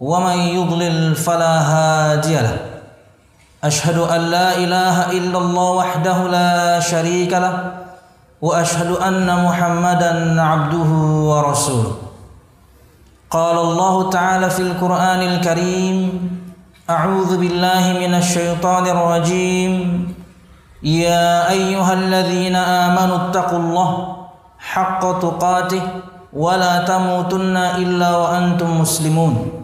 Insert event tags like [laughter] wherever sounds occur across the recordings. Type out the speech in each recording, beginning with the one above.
ومن يضلل فلا هادي له. أشهد أن لا إله إلا الله وحده لا شريك له وأشهد أن محمدا عبده ورسوله. قال الله تعالى في القرآن الكريم أعوذ بالله من الشيطان الرجيم. يا أيها الذين آمنوا اتقوا الله حق تقاته ولا تموتن إلا وأنتم مسلمون.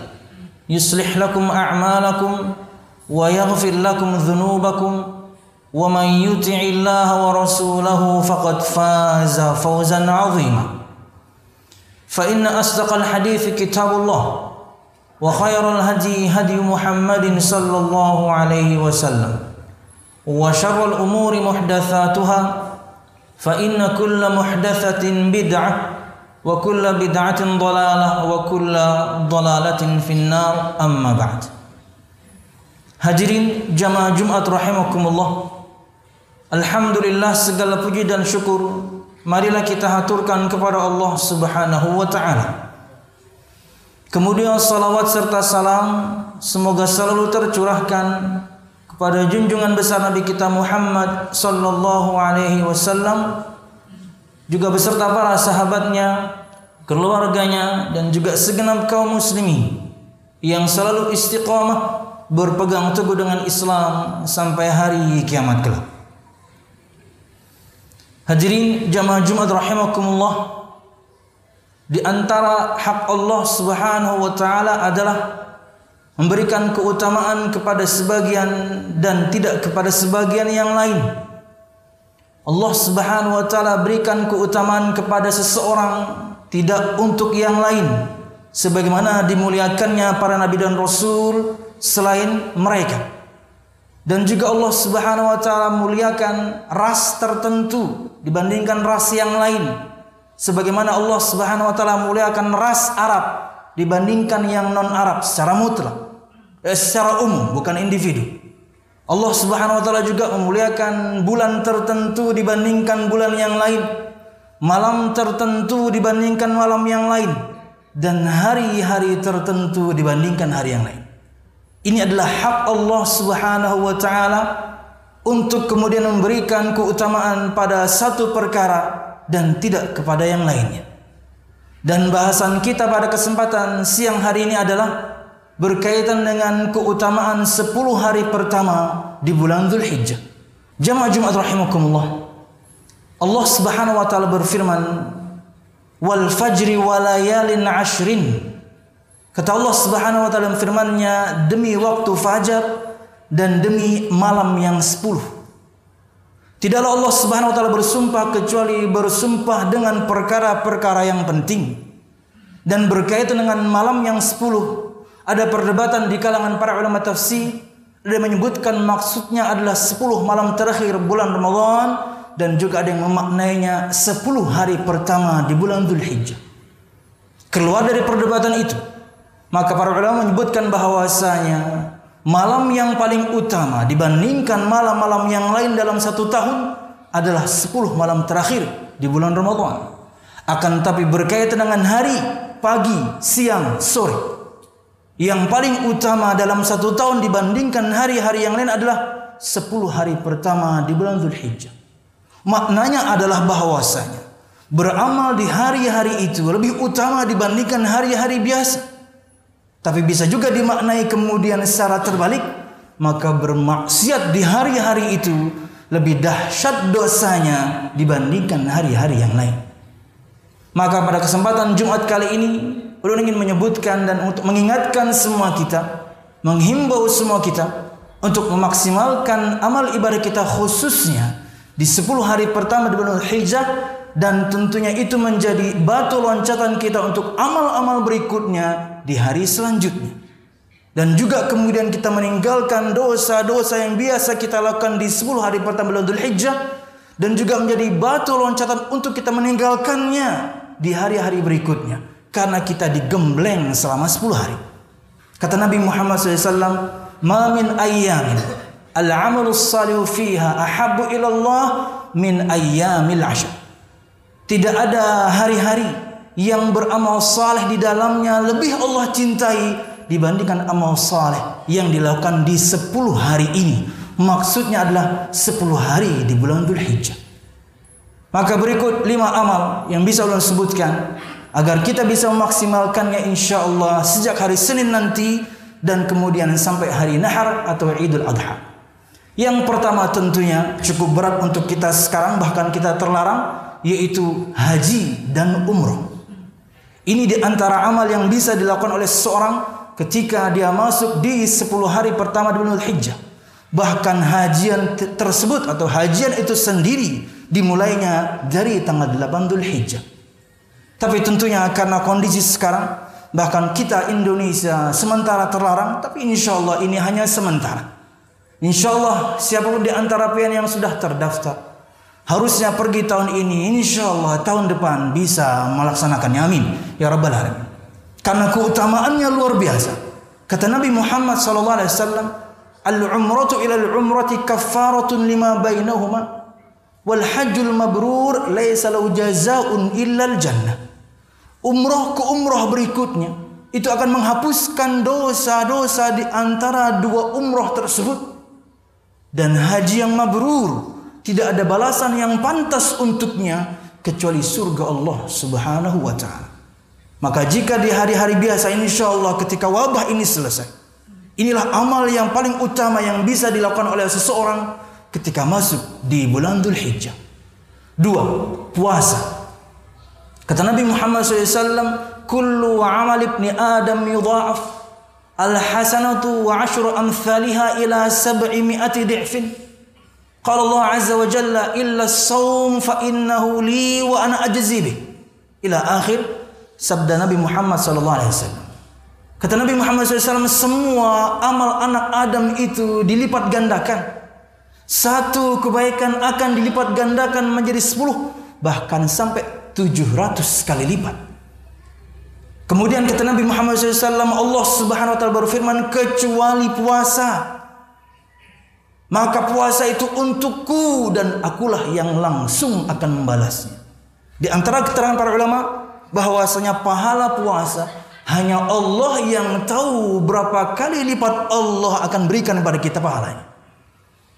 يصلح لكم أعمالكم ويغفر لكم ذنوبكم ومن يطع الله ورسوله فقد فاز فوزا عظيما. فإن أصدق الحديث كتاب الله وخير الهدي هدي محمد صلى الله عليه وسلم وشر الأمور محدثاتها فإن كل محدثة بدعة وكل بدعة ضلالة وكل ضلالة في النار أما بعد Hadirin jamaah Jumat rahimakumullah Alhamdulillah segala puji dan syukur marilah kita haturkan kepada Allah Subhanahu wa taala. Kemudian salawat serta salam semoga selalu tercurahkan kepada junjungan besar Nabi kita Muhammad sallallahu alaihi wasallam juga beserta para sahabatnya, keluarganya dan juga segenap kaum muslimin yang selalu istiqamah berpegang teguh dengan Islam sampai hari kiamat kelak. Hadirin jamaah Jumat rahimakumullah di antara hak Allah Subhanahu wa taala adalah memberikan keutamaan kepada sebagian dan tidak kepada sebagian yang lain. Allah Subhanahu wa taala berikan keutamaan kepada seseorang tidak untuk yang lain sebagaimana dimuliakannya para nabi dan rasul selain mereka. Dan juga Allah Subhanahu wa taala muliakan ras tertentu dibandingkan ras yang lain. Sebagaimana Allah Subhanahu wa taala muliakan ras Arab dibandingkan yang non Arab secara mutlak. Eh, secara umum bukan individu. Allah Subhanahu wa taala juga memuliakan bulan tertentu dibandingkan bulan yang lain. Malam tertentu dibandingkan malam yang lain dan hari-hari tertentu dibandingkan hari yang lain. Ini adalah hak Allah Subhanahu wa taala untuk kemudian memberikan keutamaan pada satu perkara dan tidak kepada yang lainnya. Dan bahasan kita pada kesempatan siang hari ini adalah berkaitan dengan keutamaan 10 hari pertama di bulan Dzulhijjah. Jamaah Jumat rahimakumullah. Allah Subhanahu wa taala berfirman, "Wal fajri walayalin ashrin." Kata Allah Subhanahu wa taala firman-Nya demi waktu fajar dan demi malam yang sepuluh. Tidaklah Allah Subhanahu wa taala bersumpah kecuali bersumpah dengan perkara-perkara yang penting dan berkaitan dengan malam yang sepuluh. Ada perdebatan di kalangan para ulama tafsir ada yang menyebutkan maksudnya adalah sepuluh malam terakhir bulan Ramadan dan juga ada yang memaknainya sepuluh hari pertama di bulan Dzulhijjah. Keluar dari perdebatan itu, maka para ulama menyebutkan bahwasanya malam yang paling utama dibandingkan malam-malam yang lain dalam satu tahun adalah 10 malam terakhir di bulan Ramadan. Akan tapi berkaitan dengan hari, pagi, siang, sore. Yang paling utama dalam satu tahun dibandingkan hari-hari yang lain adalah 10 hari pertama di bulan Zulhijjah. Maknanya adalah bahwasanya beramal di hari-hari itu lebih utama dibandingkan hari-hari biasa. Tapi bisa juga dimaknai kemudian secara terbalik, maka bermaksiat di hari-hari itu lebih dahsyat dosanya dibandingkan hari-hari yang lain. Maka pada kesempatan Jumat kali ini, ulun ingin menyebutkan dan untuk mengingatkan semua kita, menghimbau semua kita untuk memaksimalkan amal ibadah kita khususnya di 10 hari pertama di bulan Hijjah dan tentunya itu menjadi batu loncatan kita untuk amal-amal berikutnya di hari selanjutnya. Dan juga kemudian kita meninggalkan dosa-dosa yang biasa kita lakukan di 10 hari pertama bulan Hijjah dan juga menjadi batu loncatan untuk kita meninggalkannya di hari-hari berikutnya karena kita digembleng selama 10 hari. Kata Nabi Muhammad SAW, "Ma min al-'amalu salihu fiha ahabbu ila Allah min ayyamil 'ashr." Tidak ada hari-hari yang beramal saleh di dalamnya lebih Allah cintai dibandingkan amal saleh yang dilakukan di 10 hari ini. Maksudnya adalah 10 hari di bulan Dhul Hijjah. Maka berikut lima amal yang bisa ulun sebutkan agar kita bisa memaksimalkannya insya Allah sejak hari Senin nanti dan kemudian sampai hari Nahar atau Idul Adha. Yang pertama tentunya cukup berat untuk kita sekarang bahkan kita terlarang yaitu haji dan umroh. Ini di antara amal yang bisa dilakukan oleh seseorang ketika dia masuk di 10 hari pertama di bulan Hijjah. Bahkan hajian tersebut atau hajian itu sendiri dimulainya dari tanggal 8 Dhul Hijjah. Tapi tentunya karena kondisi sekarang bahkan kita Indonesia sementara terlarang tapi insya Allah ini hanya sementara. Insya Allah siapa pun di antara pian yang sudah terdaftar harusnya pergi tahun ini insya Allah tahun depan bisa melaksanakannya amin ya rabbal alamin karena keutamaannya luar biasa. Kata Nabi Muhammad sallallahu alaihi wasallam, "Al-umratu ila al-umrati kaffaratun lima bainahuma wal hajjul mabrur laisa lahu jazaa'un illa al-jannah." Umrah ke umrah berikutnya itu akan menghapuskan dosa-dosa di antara dua umrah tersebut. Dan haji yang mabrur tidak ada balasan yang pantas untuknya kecuali surga Allah Subhanahu wa taala. Maka jika di hari-hari biasa insya Allah ketika wabah ini selesai. Inilah amal yang paling utama yang bisa dilakukan oleh seseorang ketika masuk di bulan Dhul Hijjah. Dua, puasa. Kata Nabi Muhammad SAW, Kullu amal ibni Adam yudha'af al-hasanatu wa ashru amthaliha ila sab'i mi'ati di'fin. Qala Allah Azza wa Jalla illa as-sawm fa innahu li wa ana ajzi bih. Ila akhir sabda Nabi Muhammad sallallahu alaihi wasallam. Kata Nabi Muhammad SAW, semua amal anak Adam itu dilipat gandakan. Satu kebaikan akan dilipat gandakan menjadi sepuluh, bahkan sampai tujuh ratus kali lipat. Kemudian kata Nabi Muhammad SAW, Allah Subhanahu Wa Taala berfirman, kecuali puasa. Maka puasa itu untukku dan akulah yang langsung akan membalasnya. Di antara keterangan para ulama, bahwasanya pahala puasa hanya Allah yang tahu berapa kali lipat Allah akan berikan kepada kita pahalanya.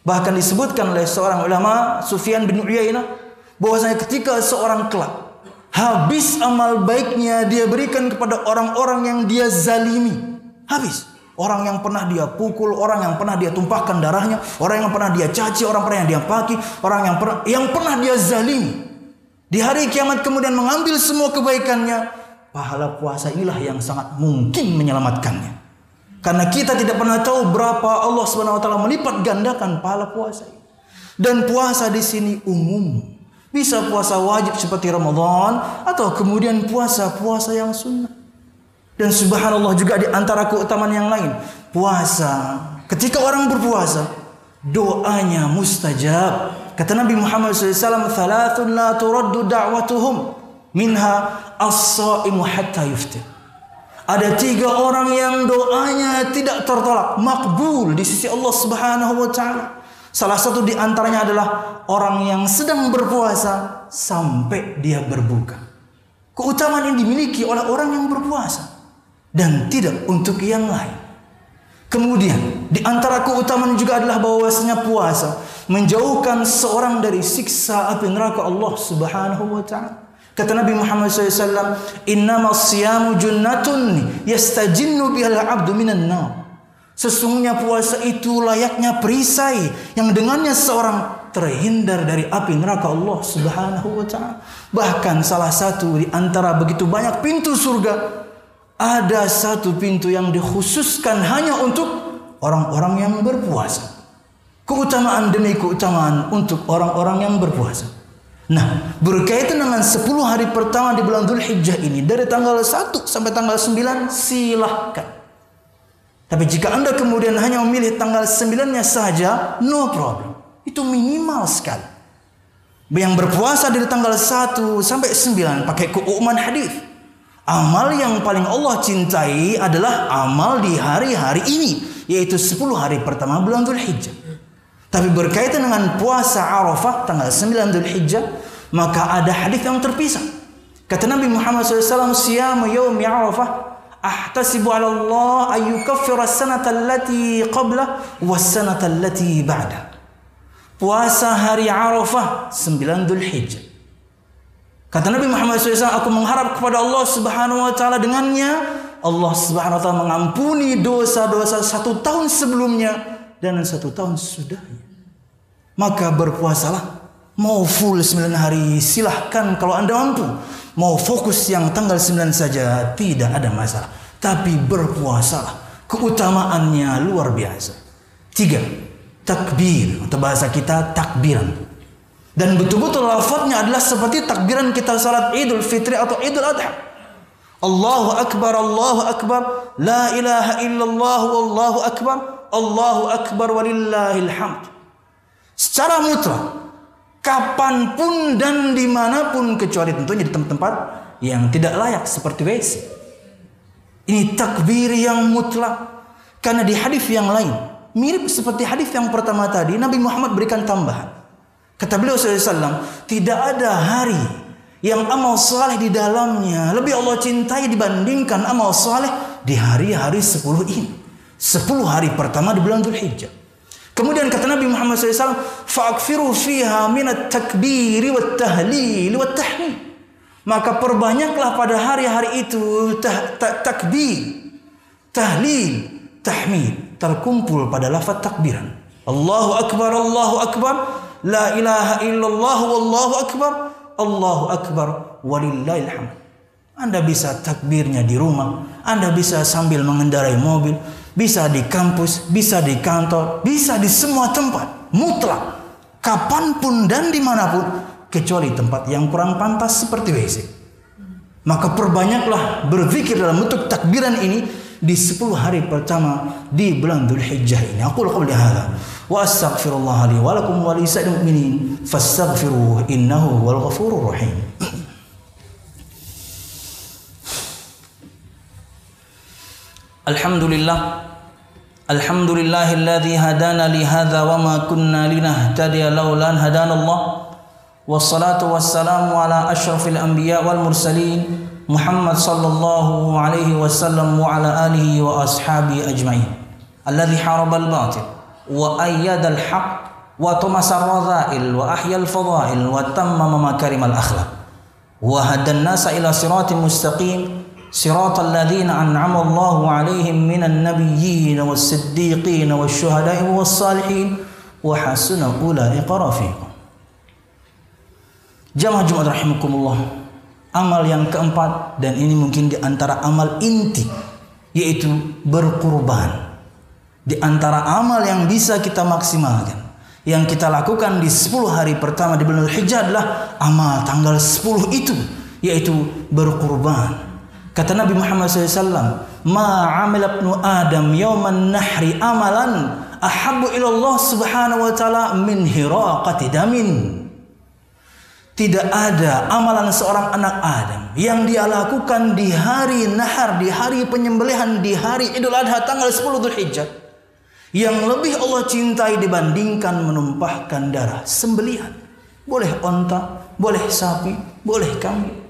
Bahkan disebutkan oleh seorang ulama Sufyan bin Uyainah bahwasanya ketika seorang kelak habis amal baiknya dia berikan kepada orang-orang yang dia zalimi. Habis. Orang yang pernah dia pukul, orang yang pernah dia tumpahkan darahnya, orang yang pernah dia caci, orang pernah dia paki, orang yang pernah yang pernah dia zalimi. Di hari kiamat kemudian mengambil semua kebaikannya. Pahala puasa inilah yang sangat mungkin menyelamatkannya. Karena kita tidak pernah tahu berapa Allah Subhanahu wa taala melipat gandakan pahala puasa ini. Dan puasa di sini umum. Bisa puasa wajib seperti Ramadan atau kemudian puasa-puasa yang sunnah. Dan subhanallah juga di antara keutamaan yang lain, puasa. Ketika orang berpuasa, doanya mustajab. Kata Nabi Muhammad SAW, "Thalathun la turaddu da'watuhum minha as-saimu hatta yuftir." Ada tiga orang yang doanya tidak tertolak, makbul di sisi Allah Subhanahu wa taala. Salah satu di antaranya adalah orang yang sedang berpuasa sampai dia berbuka. Keutamaan ini dimiliki oleh orang yang berpuasa dan tidak untuk yang lain. Kemudian di antara keutamaan juga adalah bahwasanya puasa menjauhkan seorang dari siksa api neraka Allah Subhanahu wa taala. Kata Nabi Muhammad SAW, Innama siyamu junnatun yastajinnu bihal abdu minan nar. Sesungguhnya puasa itu layaknya perisai yang dengannya seorang terhindar dari api neraka Allah Subhanahu wa taala. Bahkan salah satu di antara begitu banyak pintu surga ada satu pintu yang dikhususkan hanya untuk orang-orang yang berpuasa. Keutamaan demi keutamaan untuk orang-orang yang berpuasa. Nah, berkaitan dengan 10 hari pertama di bulan Dhul Hijjah ini dari tanggal 1 sampai tanggal 9 silahkan. Tapi jika Anda kemudian hanya memilih tanggal 9-nya saja, no problem. Itu minimal sekali. Yang berpuasa dari tanggal 1 sampai 9 pakai keumuman hadis. Amal yang paling Allah cintai adalah amal di hari-hari ini, yaitu 10 hari pertama bulan Dhul Hijjah. Tapi berkaitan dengan puasa Arafah tanggal 9 Dhul Hijjah, maka ada hadis yang terpisah. Kata Nabi Muhammad SAW, "Siyamu yawmi Arafah ahtasibu 'ala Allah ay yukaffira as-sanata allati qabla was-sanata allati ba'da." Puasa hari Arafah 9 Dhul Hijjah. Kata Nabi Muhammad SAW, aku mengharap kepada Allah Subhanahu wa taala dengannya Allah Subhanahu wa taala mengampuni dosa-dosa satu tahun sebelumnya dan satu tahun sesudahnya maka berpuasalah. Mau full 9 hari silahkan kalau anda mampu. Mau fokus yang tanggal 9 saja tidak ada masalah. Tapi berpuasalah. Keutamaannya luar biasa. Tiga, takbir atau bahasa kita takbiran. Dan betul-betul lafadznya adalah seperti takbiran kita salat Idul Fitri atau Idul Adha. Allahu Akbar, Allahu Akbar, La ilaha illallah, Wallahu Akbar, Allahu Akbar walillahil hamd secara mutlak kapan pun dan di mana pun kecuali tentunya di tempat-tempat yang tidak layak seperti WC. Ini takbir yang mutlak karena di hadis yang lain mirip seperti hadis yang pertama tadi Nabi Muhammad berikan tambahan. Kata beliau SAW, tidak ada hari yang amal saleh di dalamnya lebih Allah cintai dibandingkan amal saleh di hari-hari 10 ini. 10 hari pertama di bulan Dhul Hijjah. Kemudian kata Nabi Muhammad SAW, "Fa'akfiru fiha minat takbiri wa tahlil wa tahmid." Maka perbanyaklah pada hari-hari itu tah, ta, takbir, tahlil, tahmid terkumpul pada lafaz takbiran. Allahu akbar, Allahu akbar, la ilaha illallah wallahu akbar, Allahu akbar walillahil hamd. Anda bisa takbirnya di rumah, Anda bisa sambil mengendarai mobil, bisa di kampus, bisa di kantor, bisa di semua tempat, mutlak, kapan pun dan di mana pun, kecuali tempat yang kurang pantas seperti WC. Maka perbanyaklah berzikir dalam bentuk takbiran ini di 10 hari pertama di bulan Dhul Hijjah ini. Aku lakukan hadza wa astaghfirullah li wa lakum wa li mu'minin fastaghfiruhu innahu wal ghafurur rahim. [clears throat] الحمد لله الحمد لله الذي هدانا لهذا وما كنا لنهتدي لولا أن هدانا الله. والصلاة والسلام على أشرف الأنبياء والمرسلين محمد صلى الله عليه وسلم وعلى آله وأصحابه أجمعين. الذي حارب الباطل وأيد الحق وطمس الرذائل وأحيا الفضائل وتمم مكارم الأخلاق. وهدى الناس إلى صراط مستقيم صراط الذين أنعم الله عليهم من النبيين والصديقين والشهداء والصالحين وحسن أولئك رفيقا Jamaah Jumat rahimakumullah. Amal yang keempat dan ini mungkin di antara amal inti yaitu berkurban. Di antara amal yang bisa kita maksimalkan yang kita lakukan di 10 hari pertama di bulan Hijjah adalah amal tanggal 10 itu yaitu berkurban. Kata Nabi Muhammad SAW, Ma amil ibnu Adam yawman nahri amalan ahabu ilallah subhanahu wa ta'ala min hiraqati damin. Tidak ada amalan seorang anak Adam yang dia lakukan di hari nahar, di hari penyembelihan, di hari Idul Adha tanggal 10 Dhul Hijjah. Yang lebih Allah cintai dibandingkan menumpahkan darah sembelihan. Boleh onta, boleh sapi, boleh kambing.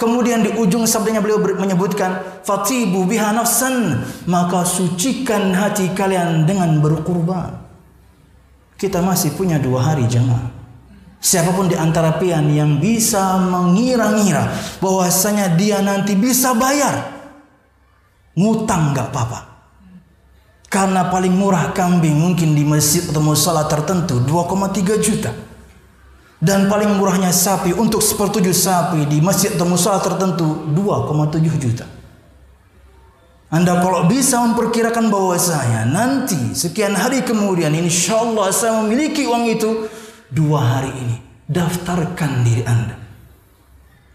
Kemudian di ujung sabdanya beliau menyebutkan fatibu biha nafsan maka sucikan hati kalian dengan berkurban. Kita masih punya dua hari jemaah. Siapa pun di antara pian yang bisa mengira-ngira bahwasanya dia nanti bisa bayar, ngutang nggak apa-apa. Karena paling murah kambing mungkin di masjid atau musola tertentu 2,3 juta. Dan paling murahnya sapi untuk sepertujuh sapi di masjid atau musola tertentu 2,7 juta. Anda kalau bisa memperkirakan bahwa saya nanti sekian hari kemudian insya Allah saya memiliki uang itu dua hari ini daftarkan diri Anda.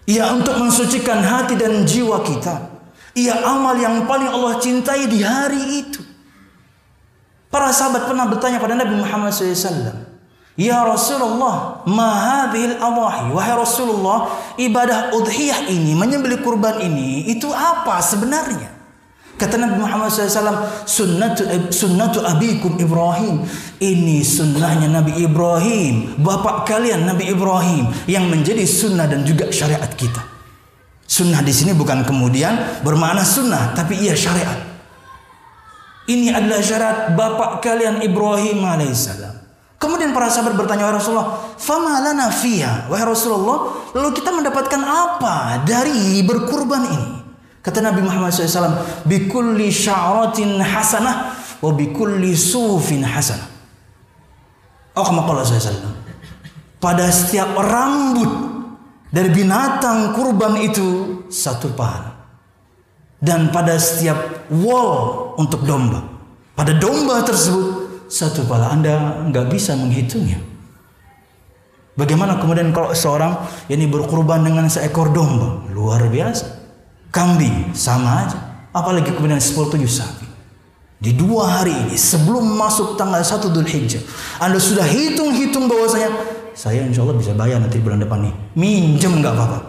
Ya untuk mensucikan hati dan jiwa kita. Ia amal yang paling Allah cintai di hari itu. Para sahabat pernah bertanya pada Nabi Muhammad SAW. Ya Rasulullah, ma hadhil awahi. Wahai Rasulullah, ibadah udhiyah ini, menyembelih kurban ini, itu apa sebenarnya? Kata Nabi Muhammad SAW, sunnatu, sunnatu abikum Ibrahim. Ini sunnahnya Nabi Ibrahim. Bapak kalian Nabi Ibrahim. Yang menjadi sunnah dan juga syariat kita. Sunnah di sini bukan kemudian bermakna sunnah. Tapi ia syariat. Ini adalah syarat bapak kalian Ibrahim alaihissalam. Kemudian para sahabat bertanya, Wahai Rasulullah, Fama lana fiya. Wahai Rasulullah, lalu kita mendapatkan apa dari berkurban ini? Kata Nabi Muhammad SAW, Bikulli sya'ratin hasanah, wa bikulli sufin hasanah. Oh, kama SAW. Pada setiap rambut dari binatang kurban itu satu pahala. Dan pada setiap wall untuk domba. Pada domba tersebut satu pahala. Anda nggak bisa menghitungnya. Bagaimana kemudian kalau seorang ini berkurban dengan seekor domba? Luar biasa kambing sama aja. Apalagi kemudian 10 sapi. Di dua hari ini sebelum masuk tanggal 1 Dhul Hijjah. Anda sudah hitung-hitung bahwasanya saya insya Allah bisa bayar nanti bulan depan nih. Minjem nggak apa-apa.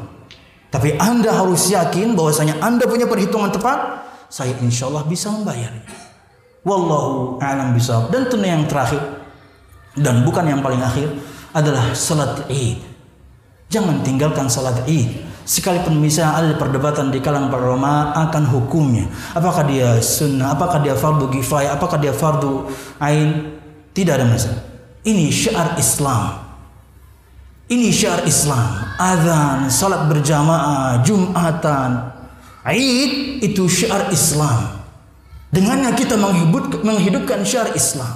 Tapi Anda harus yakin bahwasanya Anda punya perhitungan tepat. Saya insya Allah bisa membayarnya. Wallahu a'lam bishawab. Dan tentu yang terakhir dan bukan yang paling akhir adalah salat Id. Jangan tinggalkan salat Id. Sekalipun misalnya ada perdebatan di kalangan para ulama akan hukumnya. Apakah dia sunnah, apakah dia fardu kifayah, apakah dia fardu ain, tidak ada masalah. Ini syiar Islam. Ini syiar Islam. Azan, salat berjamaah, Jumatan, Aid itu syiar Islam. Dengannya kita menghidupkan syiar Islam.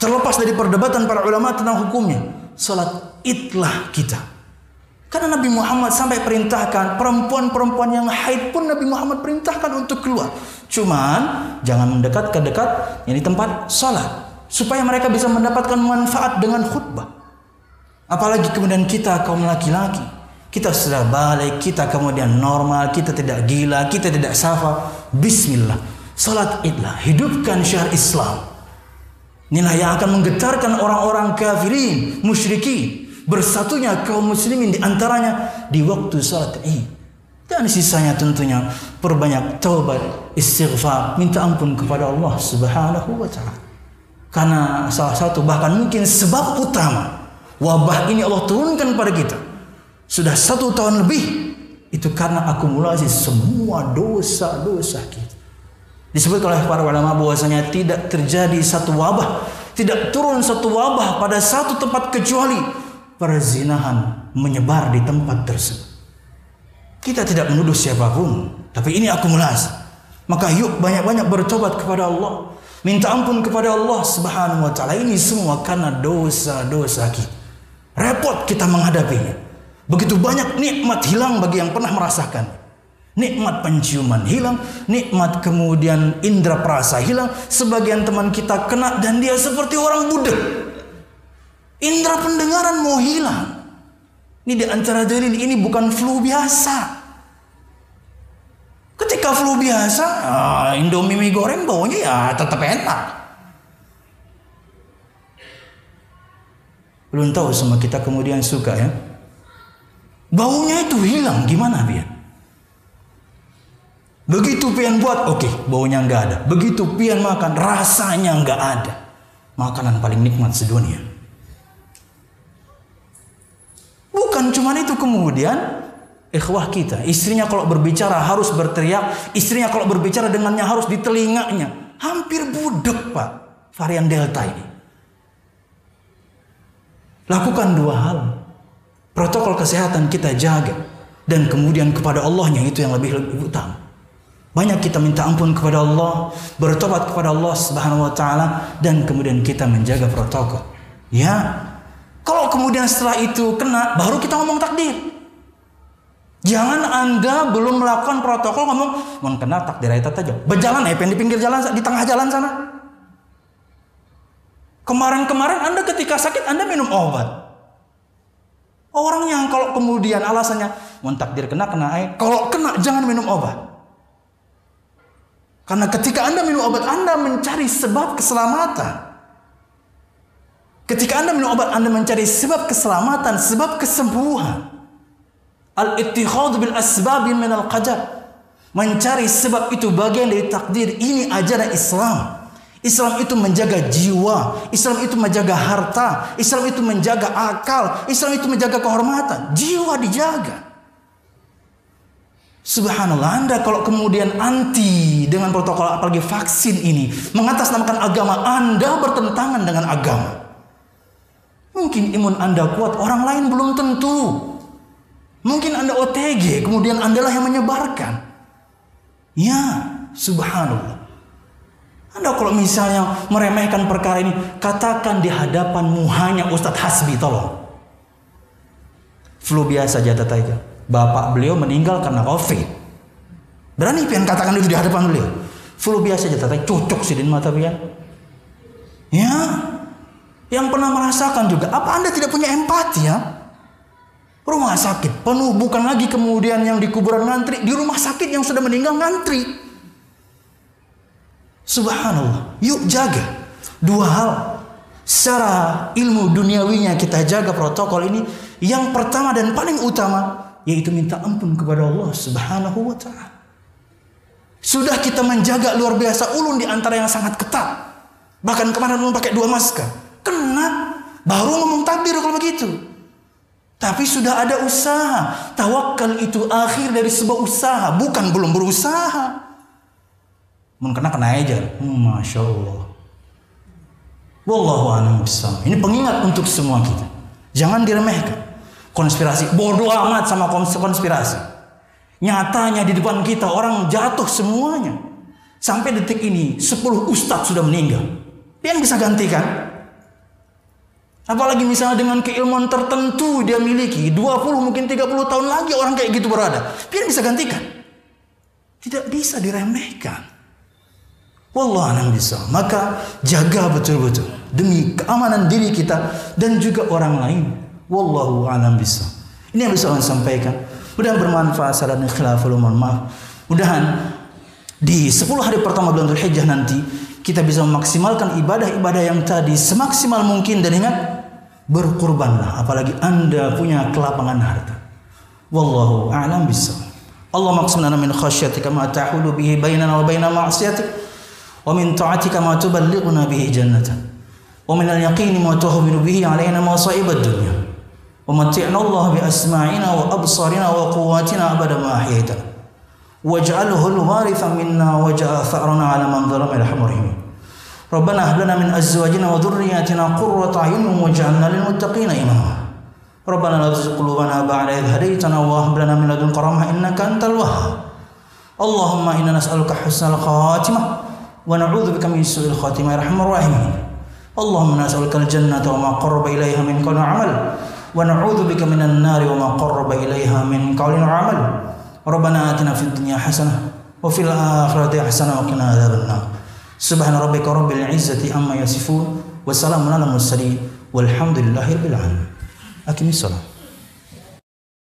Terlepas dari perdebatan para ulama tentang hukumnya, salat itlah kita. Karena Nabi Muhammad sampai perintahkan perempuan-perempuan yang haid pun Nabi Muhammad perintahkan untuk keluar. Cuman jangan mendekat ke dekat ini tempat salat supaya mereka bisa mendapatkan manfaat dengan khutbah. Apalagi kemudian kita kaum laki-laki, kita sudah balik, kita kemudian normal, kita tidak gila, kita tidak safa. Bismillah. Salat idlah, hidupkan syiar Islam. Inilah yang akan menggetarkan orang-orang kafirin, musyrikin bersatunya kaum muslimin di antaranya di waktu salat Id. Dan sisanya tentunya perbanyak taubat, istighfar, minta ampun kepada Allah Subhanahu wa taala. Karena salah satu bahkan mungkin sebab utama wabah ini Allah turunkan pada kita sudah satu tahun lebih itu karena akumulasi semua dosa-dosa kita. Disebut oleh para ulama bahwasanya tidak terjadi satu wabah, tidak turun satu wabah pada satu tempat kecuali perzinahan menyebar di tempat tersebut. Kita tidak menuduh siapa pun, tapi ini akumulasi. Maka yuk banyak-banyak bertobat kepada Allah. Minta ampun kepada Allah subhanahu wa ta'ala. Ini semua karena dosa-dosa kita. Repot kita menghadapinya. Begitu banyak nikmat hilang bagi yang pernah merasakan. Nikmat penciuman hilang, nikmat kemudian indera perasa hilang. Sebagian teman kita kena dan dia seperti orang budak. Indra pendengaran mau hilang. Ini di antara dalil ini bukan flu biasa. Ketika flu biasa, ah, Indomie mie goreng baunya ya tetap enak. Belum tahu sama kita kemudian suka ya. Baunya itu hilang gimana biar? Begitu pian buat, oke, okay, baunya nggak ada. Begitu pian makan, rasanya nggak ada. Makanan paling nikmat sedunia. Bukan cuma itu kemudian ikhwah kita, istrinya kalau berbicara harus berteriak, istrinya kalau berbicara dengannya harus di telinganya. Hampir budek, Pak, varian Delta ini. Lakukan dua hal. Protokol kesehatan kita jaga dan kemudian kepada Allahnya itu yang lebih lebih utama. Banyak kita minta ampun kepada Allah, bertobat kepada Allah Subhanahu wa taala dan kemudian kita menjaga protokol. Ya. Kalau kemudian setelah itu kena baru kita ngomong takdir. Jangan Anda belum melakukan protokol ngomong mau kena takdir itu aja. Berjalan ya di pinggir jalan di tengah jalan sana. Kemarin-kemarin Anda ketika sakit Anda minum obat. Orang yang kalau kemudian alasannya mau takdir kena kena air, kalau kena jangan minum obat. Karena ketika Anda minum obat Anda mencari sebab keselamatan. Ketika Anda minum obat Anda mencari sebab keselamatan, sebab kesembuhan. Al-ittihad bil asbab min al-qadar. Mencari sebab itu bagian dari takdir. Ini ajaran Islam. Islam itu menjaga jiwa, Islam itu menjaga harta, Islam itu menjaga akal, Islam itu menjaga kehormatan. Jiwa dijaga. Subhanallah, Anda kalau kemudian anti dengan protokol apalagi vaksin ini, mengatasnamakan agama, Anda bertentangan dengan agama. Mungkin imun Anda kuat, orang lain belum tentu. Mungkin Anda OTG, kemudian Anda lah yang menyebarkan. Ya, subhanallah. Anda kalau misalnya meremehkan perkara ini, katakan di hadapanmu hanya Ustadz Hasbi, tolong. Flu biasa jatah taiga. Bapak beliau meninggal karena COVID. Berani pian katakan itu di hadapan beliau. Flu biasa jatah taiga, cocok sih di mata pian. Ya, yang pernah merasakan juga. Apa Anda tidak punya empati ya? Rumah sakit penuh, bukan lagi kemudian yang di kuburan ngantri. Di rumah sakit yang sudah meninggal ngantri. Subhanallah. Yuk jaga. Dua hal. Secara ilmu duniawinya kita jaga protokol ini. Yang pertama dan paling utama. Yaitu minta ampun kepada Allah subhanahu wa ta'ala. Sudah kita menjaga luar biasa ulun di antara yang sangat ketat. Bahkan kemarin mau pakai dua masker. Kena. Baru ngomong takdir kalau begitu. Tapi sudah ada usaha. Tawakal itu akhir dari sebuah usaha. Bukan belum berusaha. Mun kena kena aja. Hmm, Masya Allah. Wallahu a'lam Ini pengingat untuk semua kita. Jangan diremehkan. Konspirasi bodoh amat sama konspirasi. Nyatanya di depan kita orang jatuh semuanya. Sampai detik ini 10 ustadz sudah meninggal. Dia yang bisa gantikan. Apalagi misalnya dengan keilmuan tertentu dia miliki. 20 mungkin 30 tahun lagi orang kayak gitu berada. Dia bisa gantikan. Tidak bisa diremehkan. Wallah bisa. Maka jaga betul-betul demi keamanan diri kita dan juga orang lain. Wallahu a'lam bisa. Ini yang bisa saya sampaikan. Mudah bermanfaat saran khilaful umar. Maaf. Mudahan di 10 hari pertama bulan Dzulhijjah nanti kita bisa memaksimalkan ibadah-ibadah yang tadi semaksimal mungkin dan ingat berkurbanlah apalagi Anda punya kelapangan harta. Wallahu a'lam bishawab. Allah maksudnya min khasyatika ma tahulu bihi bainana wa baina ma'siyatik wa min ta'atika ma tuballighuna bihi jannatan wa min al-yaqini ma tuhminu bihi alaina masa'ibad dunya ومتعنا الله بأسماعنا وأبصارنا وقواتنا أبدا ما أحييتنا. واجعله الوارث منا واجعل ثأرنا على من ظلم الرحم الرحيم. ربنا هب لنا من أزواجنا وذرياتنا قرة أعين واجعلنا للمتقين إماما. ربنا لا تزغ قلوبنا بعد إذ هديتنا وهب لنا من لدنك رحمة إنك أنت الوهاب. اللهم إنا نسألك حسن الخاتمة ونعوذ بك من سوء الخاتمة يا أرحم الراحمين. اللهم نسألك الجنة وما قرب إليها من قول وعمل ونعوذ بك من النار وما قرب إليها من قول وعمل ربنا آتنا في الدنيا حسنة وفي الآخرة حسنة وقنا عذاب النار سبحان ربك رب العزة عما يصفون وسلام على المرسلين والحمد لله رب العالمين أكمل الصلاة